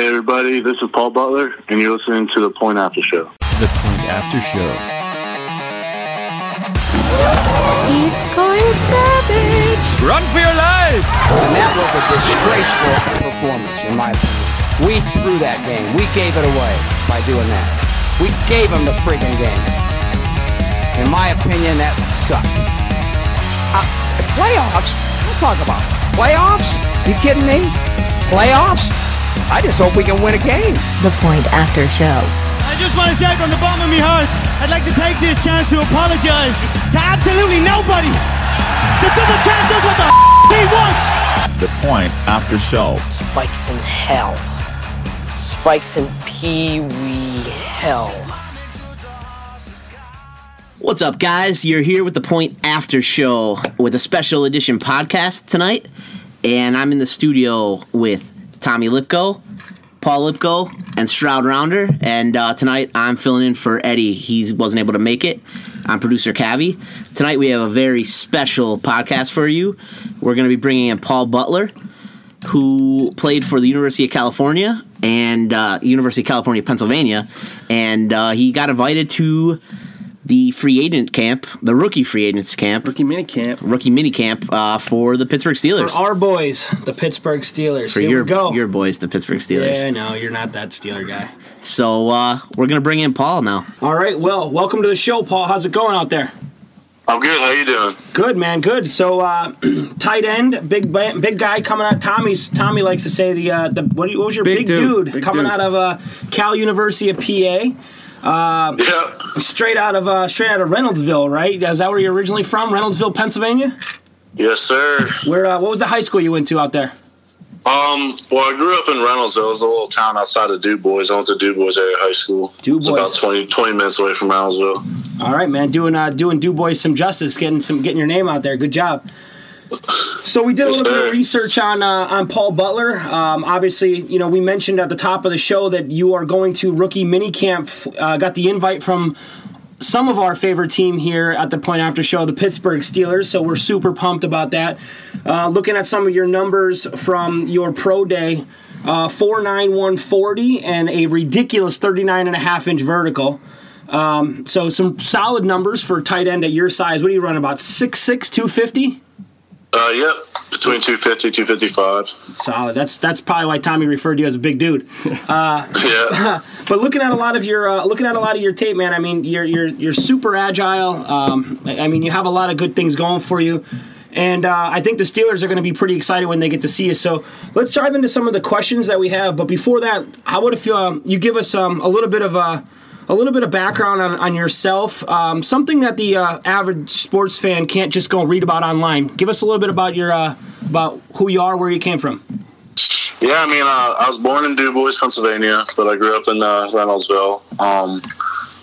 Hey, everybody, this is Paul Butler, and you're listening to The Point After Show. The Point After Show. He's going savage. Run for your lives! And that was a disgraceful performance, in my opinion. We threw that game. We gave it away by doing that. We gave them the freaking game. In my opinion, that sucked. Uh, playoffs? Don't talk about playoffs. You kidding me? Playoffs? I just hope we can win a game. The Point After Show. I just want to say from the bottom of my heart, I'd like to take this chance to apologize to absolutely nobody. The double champ does what the he wants. The Point After Show. Spikes in hell. Spikes in pee-wee hell. What's up, guys? You're here with the Point After Show with a special edition podcast tonight, and I'm in the studio with Tommy Lipko, Paul Lipko, and Stroud Rounder. And uh, tonight I'm filling in for Eddie. He wasn't able to make it. I'm producer Cavi. Tonight we have a very special podcast for you. We're going to be bringing in Paul Butler, who played for the University of California and uh, University of California, Pennsylvania, and uh, he got invited to the free agent camp, the rookie free agents camp, Rookie mini camp rookie mini camp uh, for the Pittsburgh for Steelers. our boys, the Pittsburgh Steelers. For Here your we go. your boys, the Pittsburgh Steelers. yeah, no, you're not that Steeler guy. So uh, we're gonna bring in Paul now. All right, well, welcome to the show, Paul. How's it going out there? I'm good. How you doing? Good, man. Good. So, uh, tight end, big big guy coming out. Tommy's Tommy likes to say the uh, the what, you- what was your big, Big dude, dude. Big coming dude. out of uh, Cal University of PA, Yeah. straight out of uh, straight out of Reynoldsville, right? Is that where you're originally from? Reynoldsville, Pennsylvania. Yes, sir. Where? Uh, what was the high school you went to out there? Um, well, I grew up in Reynoldsville. It was a little town outside of DuBois. I went to DuBois Area High School. Du It's Bois. about 20, 20 minutes away from Reynoldsville. All right, man, doing uh, doing Du Bois some justice, getting some getting your name out there. Good job. So we did a little bit of research on uh, on Paul Butler. Um, obviously, you know we mentioned at the top of the show that you are going to rookie minicamp. Uh, got the invite from some of our favorite team here at the Point After Show, the Pittsburgh Steelers. So we're super pumped about that. Uh, looking at some of your numbers from your pro day, uh, 49140 and a ridiculous 39 and a half inch vertical. Um, so some solid numbers for tight end at your size. What do you run about 6'6", 250? Uh, yep. Between 250, 255. Solid. That's that's probably why Tommy referred to you as a big dude. Yeah. But looking at a lot of your uh, looking at a lot of your tape, man. I mean, you're you're you're super agile. Um, I I mean, you have a lot of good things going for you. And uh, I think the Steelers are going to be pretty excited when they get to see you. So let's dive into some of the questions that we have. But before that, how would if um, you give us um, a little bit of a a little bit of background on, on yourself, um, something that the uh, average sports fan can't just go read about online. Give us a little bit about your uh, about who you are, where you came from. Yeah, I mean, uh, I was born in DuBois, Pennsylvania, but I grew up in uh, Reynoldsville. Um,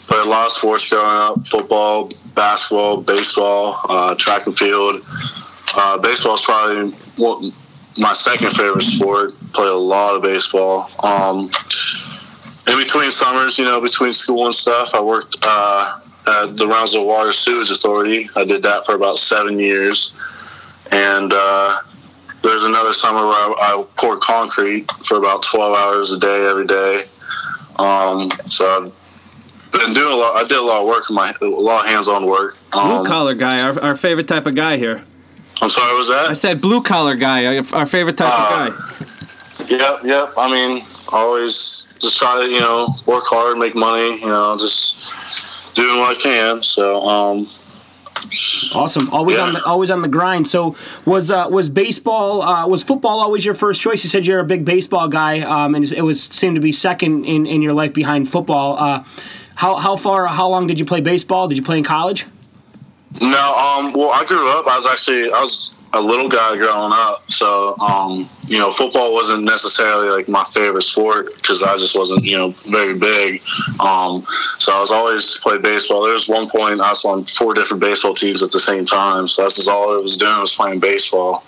played a lot of sports growing up: football, basketball, baseball, uh, track and field. Uh, baseball is probably my second favorite sport. Played a lot of baseball. Um, in between summers, you know, between school and stuff, I worked uh, at the Reynoldsville Water Sewage Authority. I did that for about seven years, and uh, there's another summer where I, I poured concrete for about 12 hours a day every day. Um, so I've been doing a lot. I did a lot of work, in my a lot of hands-on work. Blue Um, collar guy, our, our favorite type of guy here. I'm sorry, what was that? I said blue collar guy, our, our favorite type Uh, of guy. Yep, yep. I mean, always just try to you know work hard, make money. You know, just doing what I can. So um, Awesome. Always Yeah. on the always on the grind. So was uh, was baseball uh, was football always your first choice? You said you're a big baseball guy, um, and it was seemed to be second in, in your life behind football. Uh, how how far how long did you play baseball? Did you play in college? No, um, well, I grew up. I was actually I was a little guy growing up, so um, you know, football wasn't necessarily like my favorite sport because I just wasn't you know very big. Um, so I was always played baseball. There was one point I was on four different baseball teams at the same time, so that's just all I was doing was playing baseball.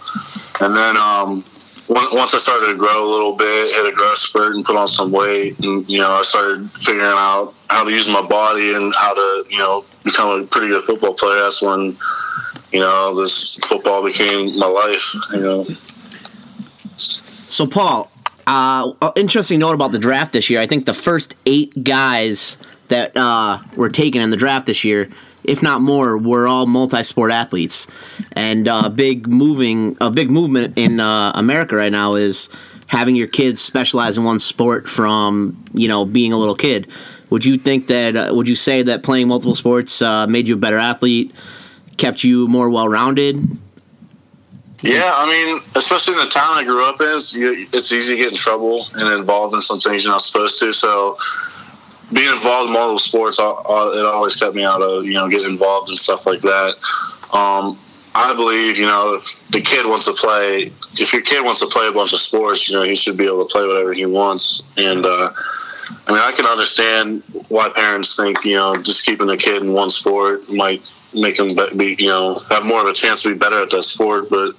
And then um, once I started to grow a little bit, hit a growth spurt, and put on some weight, and you know, I started figuring out how to use my body and how to you know become a pretty good football player. That's when you know this football became my life. You know, So, Paul, Uh, interesting note about the draft this year. I think the first eight guys that uh, were taken in the draft this year, if not more, were all multi-sport athletes. And uh, big moving, a big movement in uh, America right now is having your kids specialize in one sport from you know being a little kid. Would you think that? Uh, would you say that playing multiple sports uh, made you a better athlete, kept you more well-rounded? Yeah, I mean, especially in the town I grew up in, it's, it's easy to get in trouble and involved in some things you're not supposed to. So, being involved in multiple sports, uh, uh, it always kept me out of you know getting involved in stuff like that. Um, I believe you know if the kid wants to play, if your kid wants to play a bunch of sports, you know he should be able to play whatever he wants. And uh, I mean, I can understand why parents think you know just keeping a kid in one sport might make them be you know have more of a chance to be better at that sport. But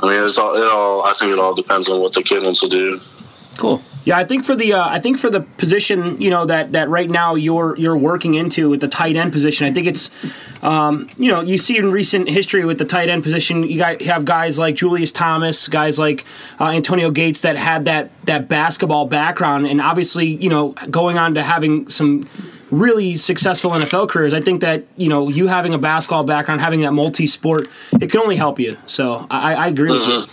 I mean, it's all it all. I think it all depends on what the kid wants to do. Cool. Yeah, I think for the uh, I think for the position you know that that right now you're you're working into with the tight end position, I think it's um, you know you see in recent history with the tight end position, you got have guys like Julius Thomas, guys like uh, Antonio Gates that had that that basketball background, and obviously you know going on to having some really successful NFL careers. I think that you know you having a basketball background, having that multi-sport, it can only help you. So I, I agree with you.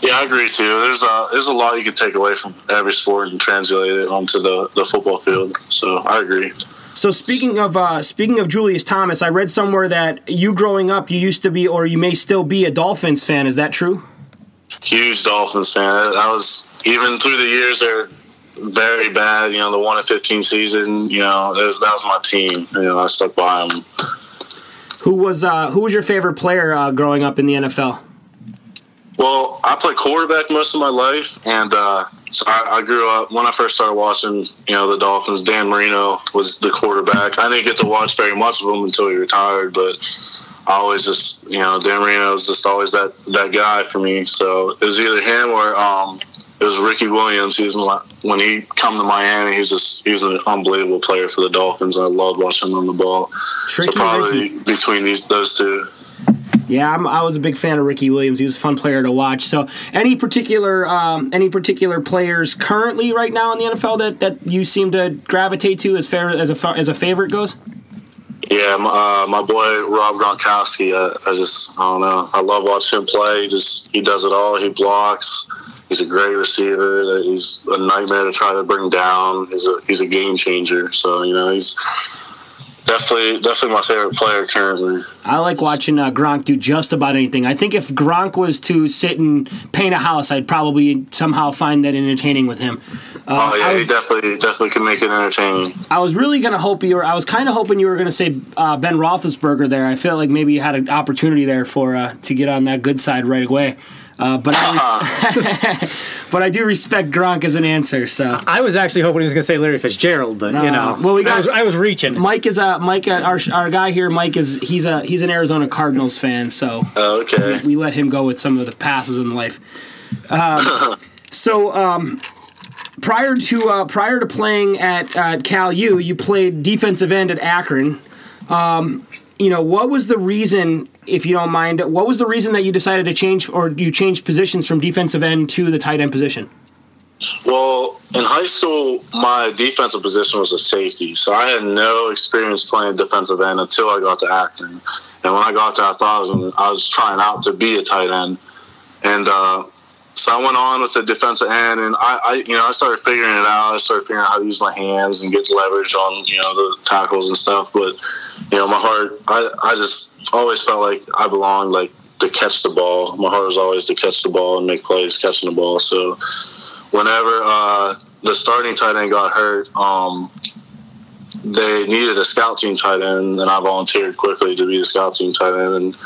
Yeah, I agree too. There's a there's a lot you can take away from every sport and translate it onto the, the football field. So I agree. So speaking of uh, speaking of Julius Thomas, I read somewhere that you growing up, you used to be, or you may still be, a Dolphins fan. Is that true? Huge Dolphins fan. I was even through the years they're very bad. You know, the one in fifteen season. You know, that was, that was my team. You know, I stuck by them. Who was uh, who was your favorite player uh, growing up in the NFL? Well, I played quarterback most of my life, and uh, so I, I, grew up when I first started watching. You know, the Dolphins. Dan Marino was the quarterback. I didn't get to watch very much of him until he retired, but I always just you know Dan Marino was just always that that guy for me. So it was either him or um, it was Ricky Williams. He was when he come to Miami. He's just he's an unbelievable player for the Dolphins. I loved watching him on the ball. Tricky so probably Ricky. between these those two. Yeah, I'm, i was a big fan of Ricky Williams. He was a fun player to watch. So, any particular um, any particular players currently right now in the NFL that, that you seem to gravitate to as fair as a as a favorite goes? Yeah, my, uh, my boy Rob Gronkowski. I, I just I don't know. I love watching him play. He just he does it all. He blocks. He's a great receiver. He's a nightmare to try to bring down. He's a he's a game changer. So you know he's definitely definitely my favorite player currently. I like watching uh, Gronk do just about anything. I think if Gronk was to sit and paint a house, I'd probably somehow find that entertaining with him. Uh, oh yeah, was, he definitely definitely can make it entertaining. I was really gonna hope you were. I was kind of hoping you were gonna say uh, Ben Roethlisberger there. I felt like maybe you had an opportunity there for uh, to get on that good side right away. Uh, but I res- but I do respect Gronk as an answer. So I was actually hoping he was going to say Larry Fitzgerald, but you know, well, we got, I, was, I was reaching. Mike is a Mike, uh, our our guy here. Mike is he's a he's an Arizona Cardinals fan, so oh, okay, we, we, let him go with some of the passes in life. Um, so. Um, prior to uh, prior to playing at uh, Cal U, you played defensive end at Akron. Um, you know, what was the reason, if you don't mind, what was the reason that you decided to change or you changed positions from defensive end to the tight end position? Well, in high school, my defensive position was a safety, so I had no experience playing defensive end until I got to Akron. And when I got to was, I was trying out to be a tight end, and uh, so I went on with the defensive end, and I, I, you know, I started figuring it out. I started figuring out how to use my hands and get leverage on, you know, the tackles and stuff. But, you know, my heart, I, I just always felt like I belonged, like to catch the ball. My heart was always to catch the ball and make plays catching the ball. So, whenever uh, the starting tight end got hurt, um, they needed a scout team tight end, and I volunteered quickly to be the scout team tight end. And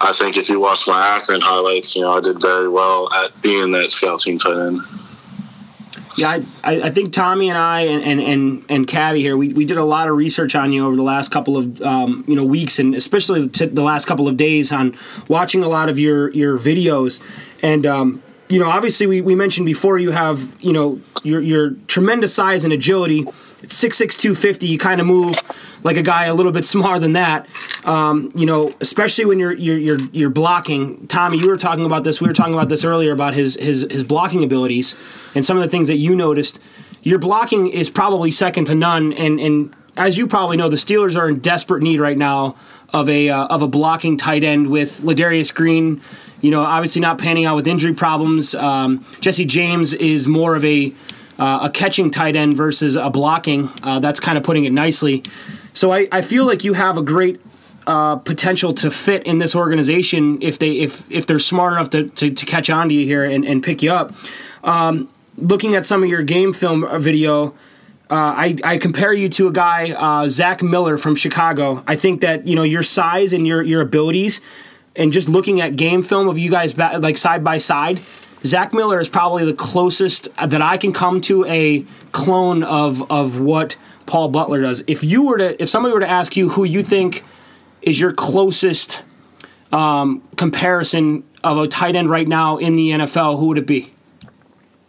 I think if you watch my Akron highlights, you know, I did very well at being that scout team tight end. Yeah, I, I think Tommy and I and and and, and Cavi here, we, we did a lot of research on you over the last couple of um, you know weeks, and especially the last couple of days on watching a lot of your your videos, and um, you know, obviously we, we mentioned before you have you know your your tremendous size and agility. At 6'6", 250, you kind of move like a guy a little bit smaller than that. Um, you know, especially when you're, you're you're you're blocking. Tommy, you were talking about this. We were talking about this earlier about his his his blocking abilities and some of the things that you noticed. Your blocking is probably second to none, and and as you probably know, the Steelers are in desperate need right now of a uh, of a blocking tight end with Ladarius Green. You know, obviously not panning out with injury problems. Um, Jesse James is more of a uh, a catching tight end versus a blocking. Uh, that's kind of putting it nicely. So I, I feel like you have a great uh, potential to fit in this organization if they if if they're smart enough to, to, to catch on to you here and, and pick you up. Um, looking at some of your game film video, uh, I, I compare you to a guy, uh, Zach Miller from Chicago. I think that you know your size and your your abilities, and just looking at game film of you guys ba- like side by side, Zach Miller is probably the closest that I can come to a clone of of what Paul Butler does. If you were to, if somebody were to ask you who you think is your closest um, comparison of a tight end right now in the NFL, who would it be?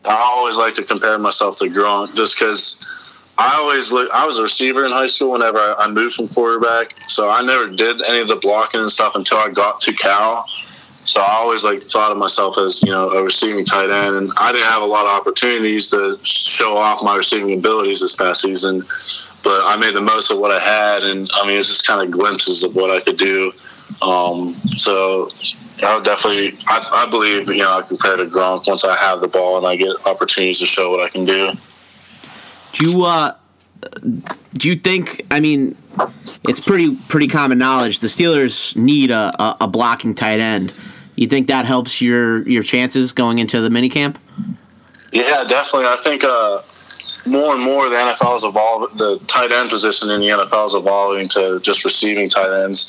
I always like to compare myself to Gronk just because I always look. I was a receiver in high school whenever I, I moved from quarterback, so I never did any of the blocking and stuff until I got to Cal. So I always like thought of myself as you know a receiving tight end, and I didn't have a lot of opportunities to show off my receiving abilities this past season. But I made the most of what I had, and I mean it's just kind of glimpses of what I could do. Um, so I would definitely, I, I believe you know I compare to Gronk once I have the ball and I get opportunities to show what I can do. Do you uh, do you think? I mean, it's pretty pretty common knowledge the Steelers need a, a, a blocking tight end. You think that helps your your chances going into the minicamp? Yeah, definitely. I think uh, more and more the NFL is evolving. The tight end position in the NFL is evolving to just receiving tight ends.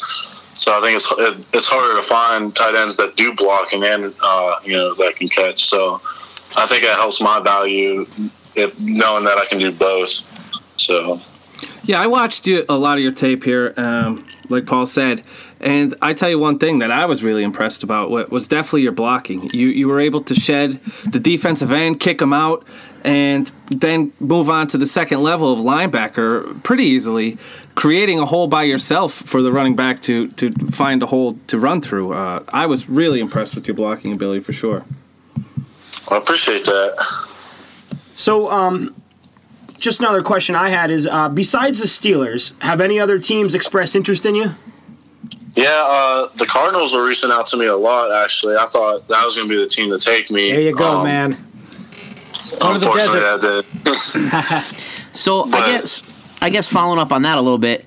So I think it's it, it's harder to find tight ends that do blocking and uh, you know that can catch. So I think it helps my value if, knowing that I can do both. So Yeah, I watched you, a lot of your tape here, um, like Paul said, and I tell you one thing that I was really impressed about wa- was definitely your blocking. You you were able to shed the defensive end, kick them out, and then move on to the second level of linebacker pretty easily, creating a hole by yourself for the running back to to find a hole to run through. Uh, I was really impressed with your blocking ability for sure. I appreciate that. So, um, just another question I had is: uh, besides the Steelers, have any other teams expressed interest in you? Yeah, uh, the Cardinals were reaching out to me a lot. Actually, I thought that was going to be the team to take me. There you go, Um, man. Go to the Unfortunately, desert. I did. So I guess I guess following up on that a little bit,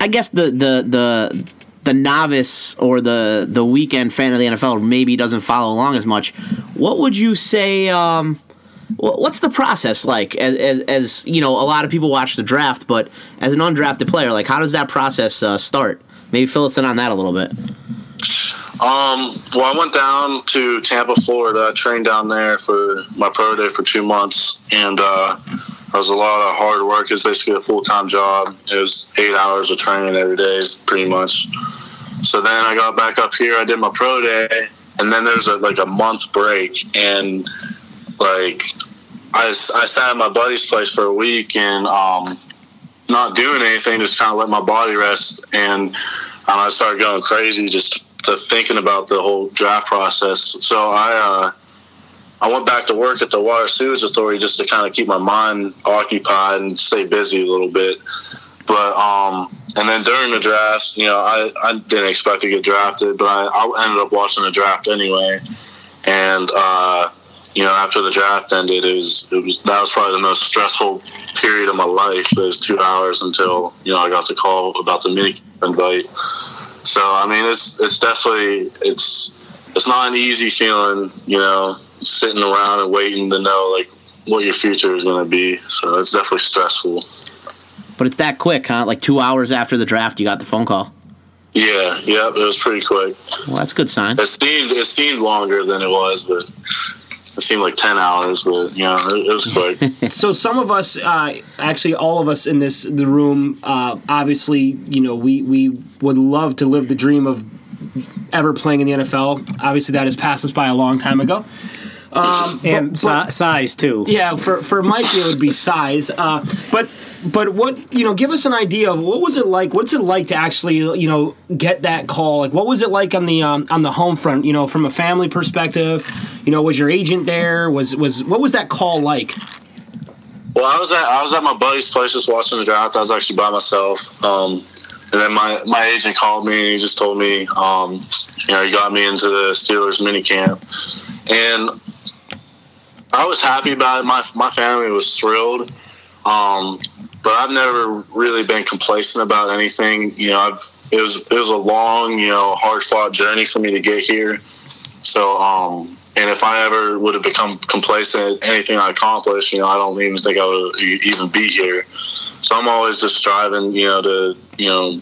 I guess the the the the novice or the the weekend fan of the NFL maybe doesn't follow along as much. What would you say? Um, wh- what's the process like? As, as, as you know, a lot of people watch the draft, but as an undrafted player, like how does that process uh, start? Maybe fill us in on that a little bit. Um, well, I went down to Tampa, Florida. I trained down there for my pro day for two months, and uh, it was a lot of hard work. It was basically a full time job. It was eight hours of training every day, pretty much. So then I got back up here. I did my pro day, and then there's a, like a month break, and like I, I sat at my buddy's place for a week and um, not doing anything, just kind of let my body rest, and um, I started going crazy just to thinking about the whole draft process. So I uh, I went back to work at the Water Sewage Authority just to kind of keep my mind occupied and stay busy a little bit. But um, and then during the draft, you know, I, I didn't expect to get drafted, but I, I ended up watching the draft anyway. And uh, you know, after the draft ended, it was it was that was probably the most stressful period of my life. Was two hours until you know I got the call about the mini invite. So I mean, it's it's definitely it's it's not an easy feeling, you know, sitting around and waiting to know like what your future is going to be. So it's definitely stressful. But it's that quick, huh? Like two hours after the draft, you got the phone call. Yeah, yeah, it was pretty quick. Well, that's a good sign. It seemed it seemed longer than it was, but it seemed like ten hours. But you know, it, it was quick. so some of us, uh, actually all of us in this the room, uh, obviously, you know, we we would love to live the dream of ever playing in the NFL. Obviously, that has passed us by a long time ago. Um, and but- si- size too. yeah, for for Mike it would be size. Uh, but but what you know, give us an idea of what was it like? What's it like to actually you know get that call? Like what was it like on the um, on the home front? You know, from a family perspective. You know, was your agent there? Was was what was that call like? Well, I was at I was at my buddy's place just watching the draft. I was actually by myself, um, and then my, my agent called me and he just told me, um, you know, he got me into the Steelers mini camp, and I was happy about it. My my family was thrilled, um, but I've never really been complacent about anything. You know, I've it was it was a long, you know, hard fought journey for me to get here. So, um, and if I ever would have become complacent anything I accomplished, you know, I don't even think I would even be here. So I'm always just striving, you know, to, you know,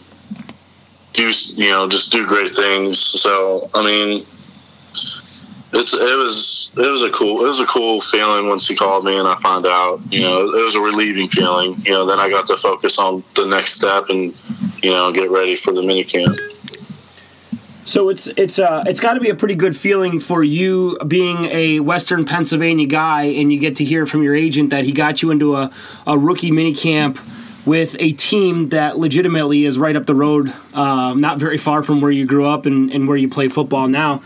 do, you know, just do great things. So, I mean, it's, it was, it was a cool, it was a cool feeling once he called me and I found out, you know, it was a relieving feeling, you know, then I got to focus on the next step and, you know, get ready for the mini camp. So it's it's uh it's got to be a pretty good feeling for you being a Western Pennsylvania guy, and you get to hear from your agent that he got you into a, a rookie mini camp with a team that legitimately is right up the road, um, not very far from where you grew up and, and where you play football now.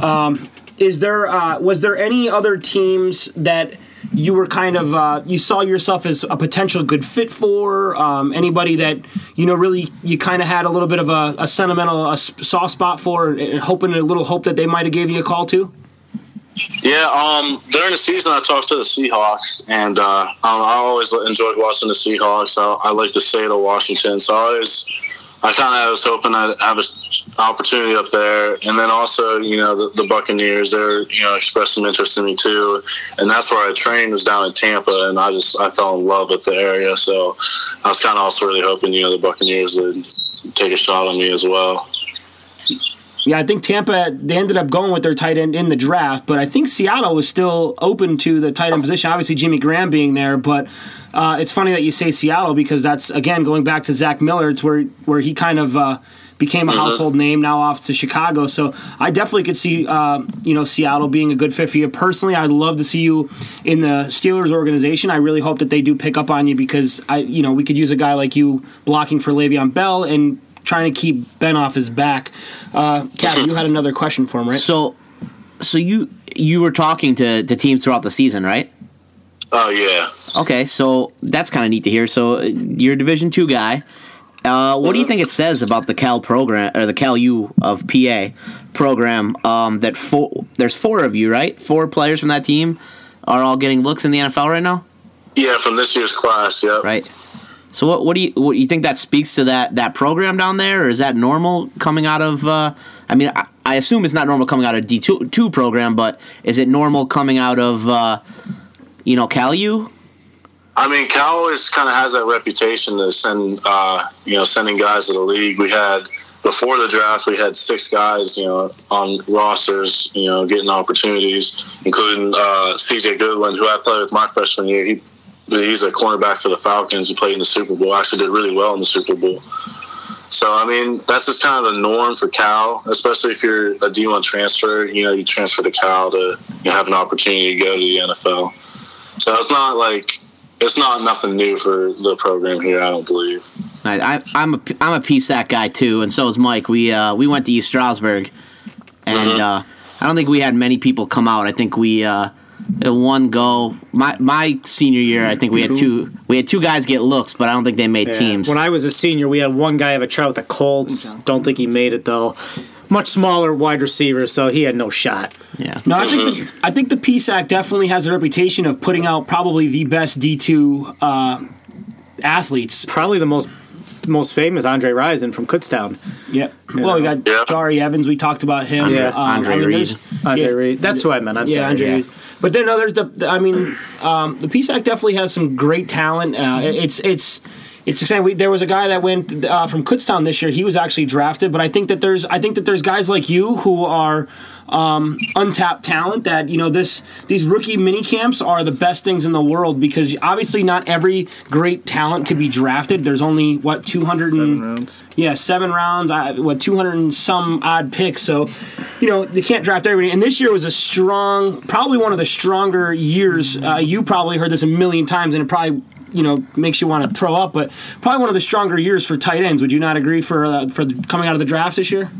Um, is there uh, was there any other teams that you were kind of uh, you saw yourself as a potential good fit for um, anybody that you know really you kind of had a little bit of a, a sentimental a soft spot for and hoping a little hope that they might have gave you a call to Yeah, um, during the season, I talked to the Seahawks, and uh, um, I always enjoyed watching the Seahawks. I, I like the state of Washington, so I always, I kind of was hoping I'd have an opportunity up there. And then also, you know, the, the Buccaneers, they're you know expressed some interest in me too, and that's where I trained was down in Tampa, and I just I fell in love with the area. So I was kind of also really hoping you know the Buccaneers would take a shot on me as well. yeah i think tampa they ended up going with their tight end in the draft but i think seattle was still open to the tight end position obviously jimmy graham being there but uh, it's funny that you say seattle because that's again going back to zach miller it's where where he kind of uh, became a household name now off to chicago. So i definitely could see uh, you know seattle being a good fit for you. Personally i'd love to see you in the steelers organization. I really hope that they do pick up on you because i you know we could use a guy like you blocking for Le'Veon bell and trying to keep ben off his back. Uh, Kevin, you had another question for him right? So, so you you were talking to, to teams throughout the season, right? Oh yeah. Okay, so that's kind of neat to hear. So you're a Division two guy. Uh, what do you think it says about the Cal program or the Cal U of PA program um, that four, there's four of you, right? Four players from that team are all getting looks in the NFL right now, Yeah, from this year's class. Yep. right? So what, what do you what you think that speaks to that that program down there, or is that normal coming out of? Uh, I mean, I, I assume it's not normal coming out of D two program, but is it normal coming out of uh, you know Cal? I mean, Cal always kind of has that reputation to send, uh, you know, sending guys to the league. We had before the draft, we had six guys, you know, on rosters, you know, getting opportunities, including uh, C.J. Goodwin, who I played with my freshman year. He he's a cornerback for the Falcons. He played in the Super Bowl. Actually, did really well in the Super Bowl. So I mean, that's just kind of the norm for Cal, especially if you're a D1 transfer. You know, you transfer to Cal to you know, have an opportunity to go to the NFL. So it's not like it's not nothing new for the program here. I don't believe. I, I, I'm a I'm a PSAC guy too, and so is Mike. We uh, we went to East Stroudsburg, and uh, I don't think we had many people come out. I think we uh, one go. My my senior year, I think we had two we had two guys get looks, but I don't think they made Yeah. teams. When I was a senior, we had one guy have a try with the Colts. Don't think he made it though. Much smaller wide receiver, so he had no shot. Yeah. No, I think the, I think the PSAC definitely has a reputation of putting out probably the best D two uh, athletes. Probably the most most famous Andre Rison from Kutztown. Yep. Well, we got Yeah. Jahri Evans. We talked about him. Yeah, Andre Reed. Andre yeah, Reed. That's who I meant. I'm yeah, sorry. Andre yeah. Reed. But then others. The, the- I mean, um, the PSAC definitely has some great talent. Uh, it's it's it's the same. We, there was a guy that went uh, from Kutztown this year. He was actually drafted, but I think that there's I think that there's guys like you who are um, untapped talent. That you know this these rookie mini camps are the best things in the world because obviously not every great talent could be drafted. There's only what 200 Seven rounds. yeah, seven rounds. I, what two hundred and some odd picks. So, you know, they can't draft everybody. And this year was a strong, probably one of the stronger years. Uh, you probably heard this a million times, and it probably you know makes you want to throw up. But probably one of the stronger years for tight ends. Would you not agree for uh, for coming out of the draft this year?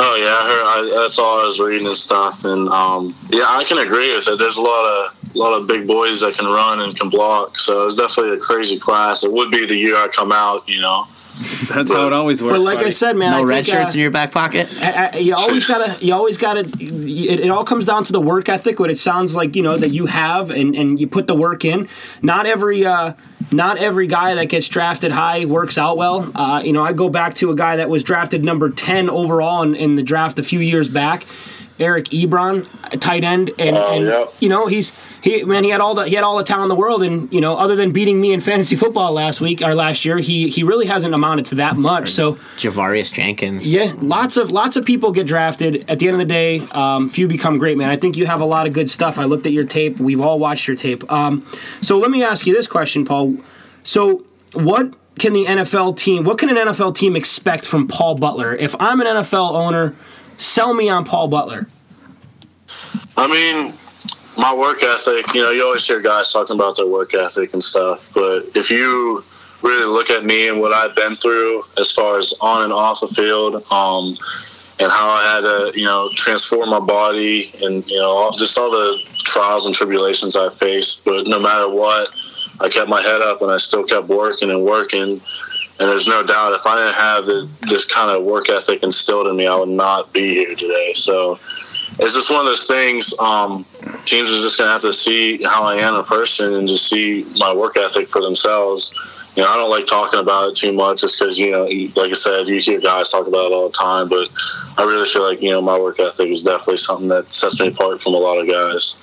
Oh yeah, I heard. I, that's all I was reading and stuff, and um, yeah, I can agree with it. There's a lot of a lot of big boys that can run and can block, so it's definitely a crazy class. It would be the year I come out, you know. That's how it always works. But like I said, man, no I red think, uh, shirts in your back pocket. I- I- you always gotta you always gotta it, it all comes down to the work ethic what it sounds like you know that you have and and you put the work in not every uh not every guy that gets drafted high works out well uh you know i go back to a guy that was drafted number 10 overall in, in the draft a few years back Eric Ebron, a tight end, and, Oh, and yeah. you know he's he man he had all the he had all the talent in the world, and you know other than beating me in fantasy football last week or last year, he he really hasn't amounted to that much. So Javarius Jenkins. yeah, lots of lots of people get drafted. At the end of the day, um, few become great, man. I think you have a lot of good stuff. I looked at your tape. We've all watched your tape. Um, so let me ask you this question, Paul. So what can the NFL team? What can an NFL team expect from Paul Butler? If I'm an NFL owner, sell me on Paul Butler. I mean, my work ethic, you know, you always hear guys talking about their work ethic and stuff, but if you really look at me and what I've been through as far as on and off the field, um, and how I had to, you know, transform my body and, you know, just all the trials and tribulations I faced. But no matter what, I kept my head up and I still kept working and working. And there's no doubt if I didn't have this kind of work ethic instilled in me, I would not be here today. So it's just one of those things. Um, teams are just going to have to see how I am a person and just see my work ethic for themselves. You know, I don't like talking about it too much just because, you know, like I said, you hear guys talk about it all the time. But I really feel like, you know, my work ethic is definitely something that sets me apart from a lot of guys.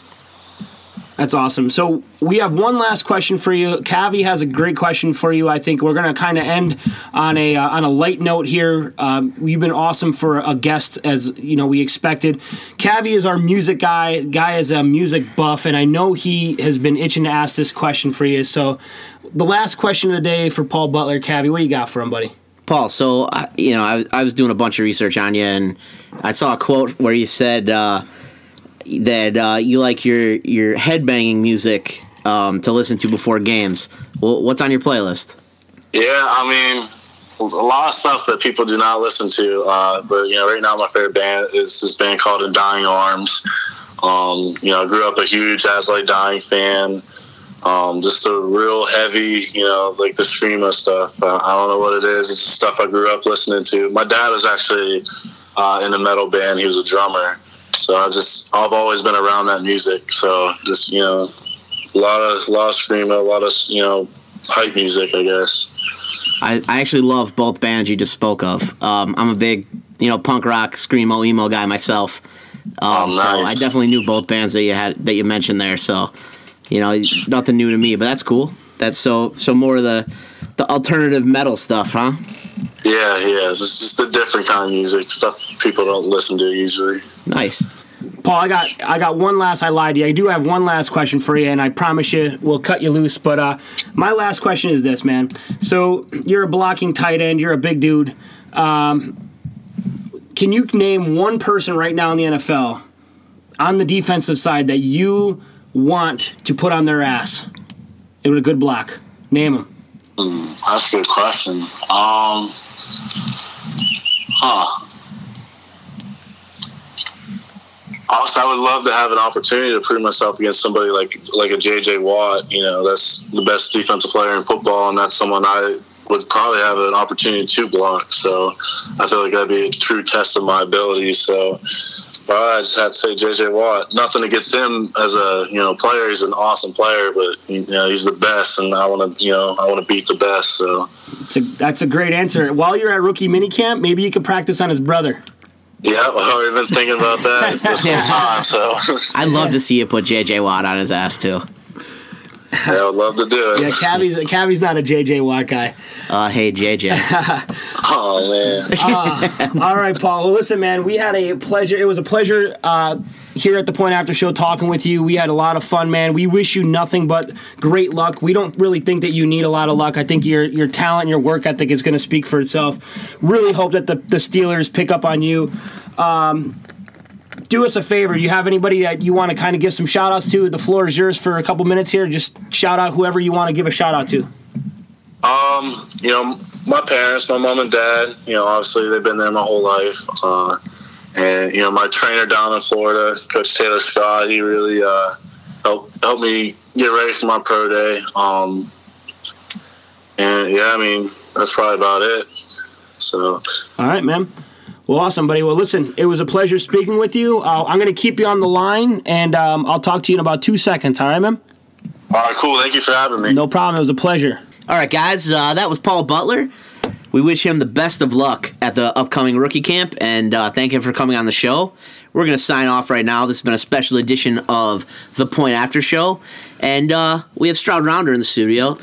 That's awesome. So we have one last question for you. Cavi has a great question for you. I think we're going to kind of end on a uh, on a light note here. Um, you've been awesome for a guest, as you know we expected. Cavi is our music guy. Guy is a music buff, and I know he has been itching to ask this question for you. So the last question of the day for Paul Butler, Cavi, what you got for him, buddy? Paul, so I, you know, I, I was doing a bunch of research on you, and I saw a quote where you said uh, that uh, you like your your headbanging music um, to listen to before games. Well, what's on your playlist? Yeah, I mean, a lot of stuff that people do not listen to. Uh, but you know, right now my favorite band is this band called In Dying Arms. Um, you know, I grew up a huge As I Lay Dying fan. Um, just a real heavy, you know, like the screamo stuff. Uh, I don't know what it is. It's the stuff I grew up listening to. My dad was actually uh, in a metal band. He was a drummer, so I just I've always been around that music. So just you know, a lot of a lot of screamo, a lot of you know hype music, I guess. I, I actually love both bands you just spoke of. Um, I'm a big, you know, punk rock, screamo, emo guy myself. Um, Oh, So I definitely knew both bands that you had that you mentioned there. So, you know, nothing new to me, but that's cool. That's so so more of the the alternative metal stuff, huh? Yeah, yeah. It's just a different kind of music, stuff people don't listen to usually. Nice. Paul, I got I got one last. I lied to you. I do have one last question for you, and I promise you we'll cut you loose. But uh, my last question is this, man. So you're a blocking tight end. You're a big dude. Um, can you name one person right now in the NFL on the defensive side that you want to put on their ass? It would a good block. Name him. Mm, that's a good question. Um, huh. Also, I would love to have an opportunity to prove myself against somebody like like a JJ Watt. You know, that's the best defensive player in football, and that's someone I would probably have an opportunity to block. So I feel like that'd be a true test of my abilities. So but I just had to say JJ Watt. Nothing against him as a you know player. He's an awesome player, but you know he's the best, and I want to you know I want to beat the best. So It's a, that's a great answer. While you're at rookie minicamp, maybe you could practice on his brother. yeah, I've been thinking about that this whole time. So I'd love to see you put JJ Watt on his ass too. Yeah, I would love to do it. Yeah, Cavi's Cavi's not a JJ Watt guy. Uh, hey JJ. oh man. Uh, all right, Paul. Well, listen, man, we had a pleasure. It was a pleasure uh, here at the Point After Show talking with you. We had a lot of fun, man. We wish you nothing but great luck. We don't really think that you need a lot of luck. I think your your talent and your work ethic is going to speak for itself. Really hope that the, the Steelers pick up on you. Um, do us a favor. You have anybody that you want to kind of give some shout outs to? The floor is yours for a couple minutes here. Just shout out whoever you want to give a shout out to. Um, you know, my parents, my mom and dad, you know, obviously they've been there my whole life. Uh, and, you know, my trainer down in Florida, Coach Taylor Scott, he really uh, helped, helped me get ready for my pro day. Um, and, yeah, I mean, that's probably about it. So, All right, man. Well, awesome, buddy. Well, listen, it was a pleasure speaking with you. Uh, I'm going to keep you on the line, and um, I'll talk to you in about two seconds. All right, man? all right, cool. Thank you for having me. No problem. It was a pleasure. All right, guys, uh, that was Paul Butler. We wish him the best of luck at the upcoming rookie camp and uh, thank him for coming on the show. We're going to sign off right now. This has been a special edition of The Point After Show. And uh, we have Stroud Rounder in the studio.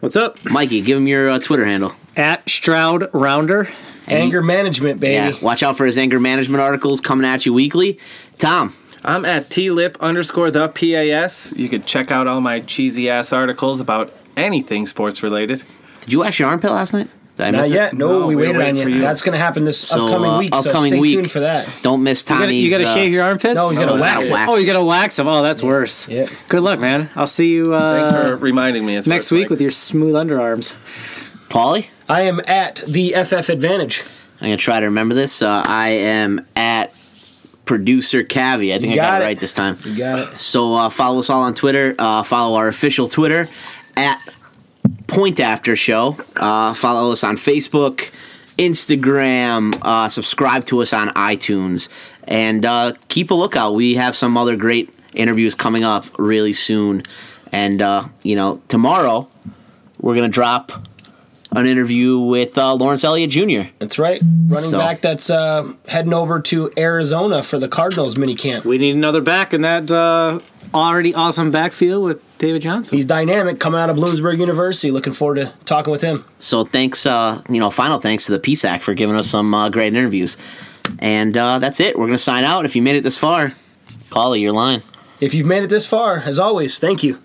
What's up? Mikey, give him your uh, Twitter handle. At Stroud Rounder. Anger management, baby. Yeah, watch out for his anger management articles coming at you weekly. Tom, I'm at tlip underscore the pas. You could check out all my cheesy ass articles about anything sports related. did you wax your armpit last night? Did I Not miss it? yet. No, No, we we're waited on you. for you. That's going to happen this So, upcoming uh, week. upcoming so stay week. tuned for that. Don't miss You gotta, Tommy's. you gotta uh, shave your armpits? No, he's gonna no, wax it. wax. Oh, you gotta wax them. Oh, that's worse. Yeah. Good luck, man. I'll see you uh, Thanks for reminding me. Next week like. with your smooth underarms. Paulie? I am at the FF Advantage. I'm gonna try to remember this. Uh, I am at producer Cavi. I think I got got it it. right this time. You got it. So uh, follow us all on Twitter. Uh, follow our official Twitter at Point After Show. Uh, follow us on Facebook, Instagram. Uh, subscribe to us on iTunes, and uh, keep a lookout. We have some other great interviews coming up really soon. And uh, you know, tomorrow we're gonna drop an interview with uh, Lawrence Elliott Jr. That's right. Running So- back that's uh, heading over to Arizona for the Cardinals mini camp. We need another back in that uh, already awesome backfield with David Johnson. He's dynamic coming out of Bloomsburg University. Looking forward to talking with him. So thanks, uh, you know, final thanks to the PSAC for giving us some uh, great interviews. And uh, that's it. We're gonna sign out. If you made it this far, Paulie, your line. If you've made it this far, as always, thank you.